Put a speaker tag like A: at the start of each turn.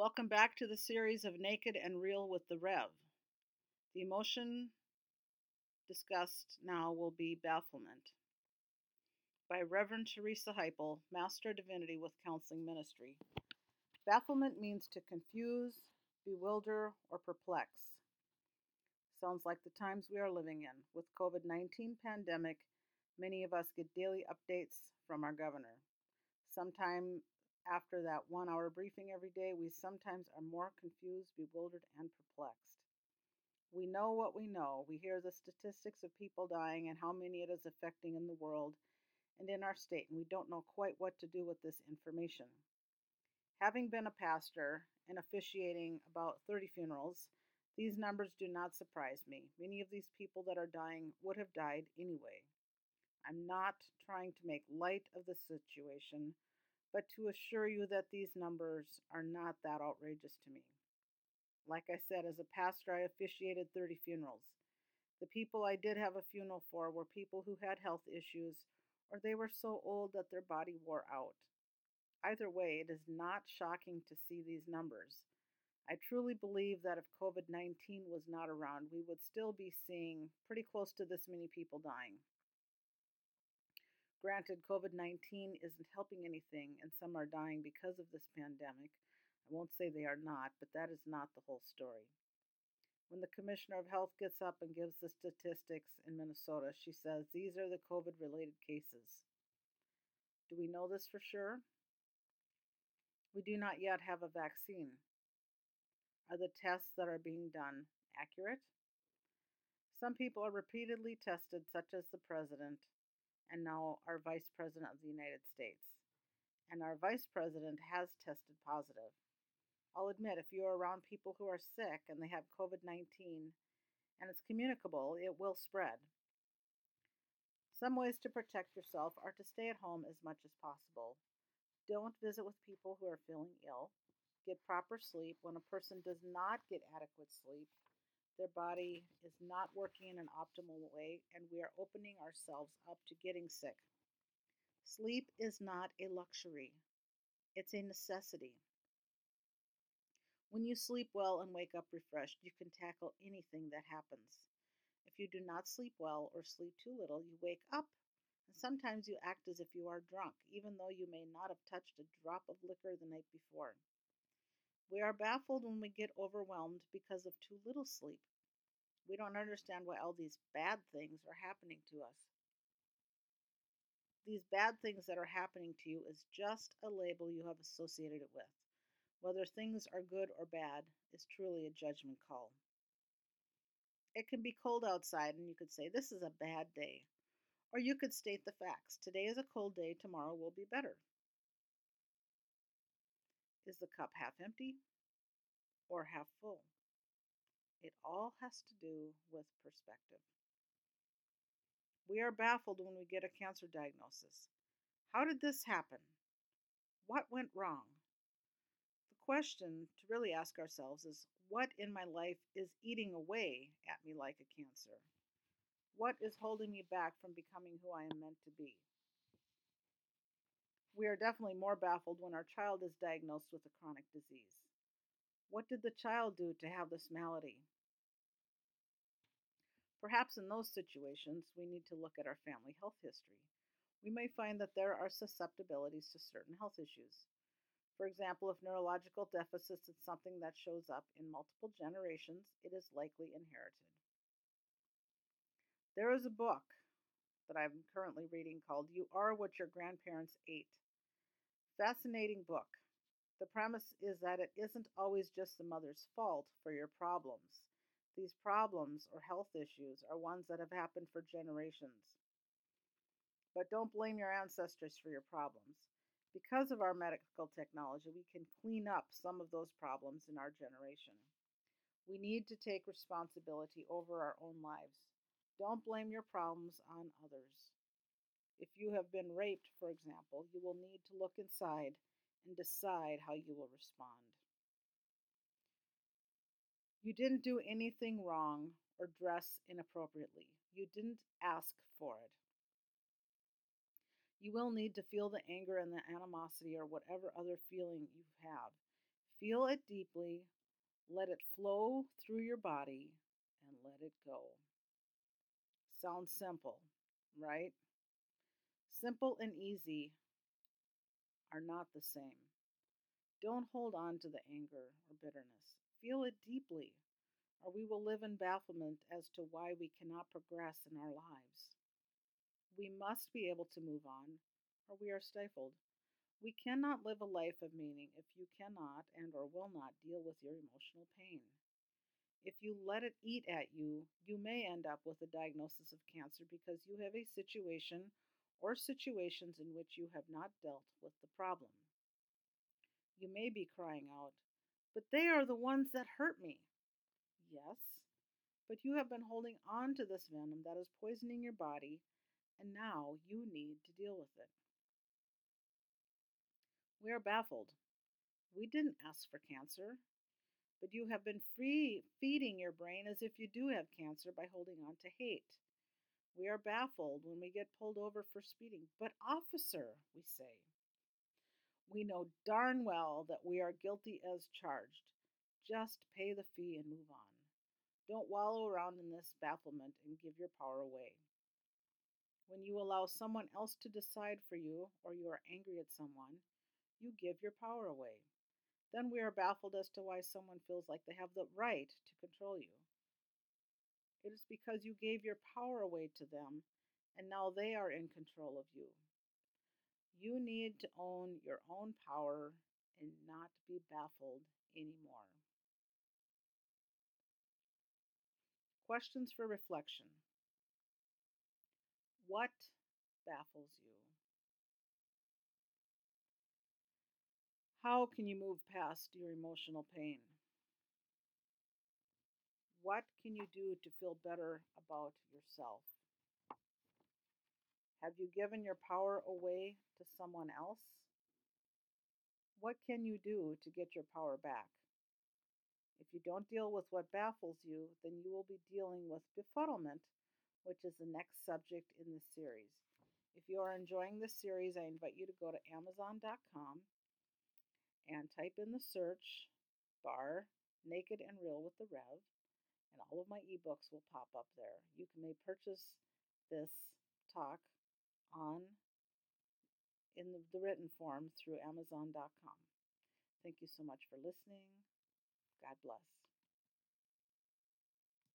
A: Welcome back to the series of Naked and Real with the Rev. The emotion discussed now will be bafflement by Reverend Teresa Heipel, Master Divinity with Counseling Ministry. Bafflement means to confuse, bewilder, or perplex. Sounds like the times we are living in. With COVID-19 pandemic, many of us get daily updates from our governor. Sometime after that one hour briefing every day, we sometimes are more confused, bewildered, and perplexed. We know what we know. We hear the statistics of people dying and how many it is affecting in the world and in our state, and we don't know quite what to do with this information. Having been a pastor and officiating about 30 funerals, these numbers do not surprise me. Many of these people that are dying would have died anyway. I'm not trying to make light of the situation, but to assure you that these numbers are not that outrageous to me. Like I said, as a pastor, I officiated 30 funerals. The people I did have a funeral for were people who had health issues or they were so old that their body wore out. Either way, it is not shocking to see these numbers. I truly believe that if COVID 19 was not around, we would still be seeing pretty close to this many people dying. Granted, COVID 19 isn't helping anything, and some are dying because of this pandemic. I won't say they are not, but that is not the whole story. When the Commissioner of Health gets up and gives the statistics in Minnesota, she says these are the COVID related cases. Do we know this for sure? We do not yet have a vaccine. Are the tests that are being done accurate? Some people are repeatedly tested, such as the president, and now our Vice President of the United States. And our Vice President has tested positive. I'll admit, if you're around people who are sick and they have COVID 19 and it's communicable, it will spread. Some ways to protect yourself are to stay at home as much as possible. Don't visit with people who are feeling ill. Get proper sleep. When a person does not get adequate sleep, their body is not working in an optimal way, and we are opening ourselves up to getting sick. Sleep is not a luxury, it's a necessity. When you sleep well and wake up refreshed, you can tackle anything that happens. If you do not sleep well or sleep too little, you wake up and sometimes you act as if you are drunk, even though you may not have touched a drop of liquor the night before. We are baffled when we get overwhelmed because of too little sleep. We don't understand why all these bad things are happening to us. These bad things that are happening to you is just a label you have associated it with. Whether things are good or bad is truly a judgment call. It can be cold outside, and you could say, This is a bad day. Or you could state the facts. Today is a cold day, tomorrow will be better. Is the cup half empty or half full? It all has to do with perspective. We are baffled when we get a cancer diagnosis. How did this happen? What went wrong? The question to really ask ourselves is what in my life is eating away at me like a cancer? What is holding me back from becoming who I am meant to be? We are definitely more baffled when our child is diagnosed with a chronic disease. What did the child do to have this malady? Perhaps in those situations, we need to look at our family health history. We may find that there are susceptibilities to certain health issues. For example, if neurological deficits is something that shows up in multiple generations, it is likely inherited. There is a book that I'm currently reading called You Are What Your Grandparents Ate. Fascinating book. The premise is that it isn't always just the mother's fault for your problems. These problems or health issues are ones that have happened for generations. But don't blame your ancestors for your problems. Because of our medical technology, we can clean up some of those problems in our generation. We need to take responsibility over our own lives. Don't blame your problems on others. If you have been raped, for example, you will need to look inside and decide how you will respond. You didn't do anything wrong or dress inappropriately. You didn't ask for it. You will need to feel the anger and the animosity or whatever other feeling you have. Feel it deeply, let it flow through your body, and let it go. Sounds simple, right? Simple and easy are not the same. Don't hold on to the anger or bitterness. Feel it deeply, or we will live in bafflement as to why we cannot progress in our lives. We must be able to move on, or we are stifled. We cannot live a life of meaning if you cannot and or will not deal with your emotional pain. If you let it eat at you, you may end up with a diagnosis of cancer because you have a situation or situations in which you have not dealt with the problem. You may be crying out, but they are the ones that hurt me. Yes, but you have been holding on to this venom that is poisoning your body, and now you need to deal with it. We are baffled. We didn't ask for cancer, but you have been free feeding your brain as if you do have cancer by holding on to hate. Are baffled when we get pulled over for speeding. But, officer, we say, we know darn well that we are guilty as charged. Just pay the fee and move on. Don't wallow around in this bafflement and give your power away. When you allow someone else to decide for you or you are angry at someone, you give your power away. Then we are baffled as to why someone feels like they have the right to control you. It is because you gave your power away to them and now they are in control of you. You need to own your own power and not be baffled anymore. Questions for reflection. What baffles you? How can you move past your emotional pain? What can you do to feel better about yourself? Have you given your power away to someone else? What can you do to get your power back? If you don't deal with what baffles you, then you will be dealing with befuddlement, which is the next subject in this series. If you are enjoying this series, I invite you to go to Amazon.com and type in the search bar Naked and Real with the Rev, and all of my ebooks will pop up there. You can may purchase this talk on in the, the written form through Amazon.com. Thank you so much for listening. God bless.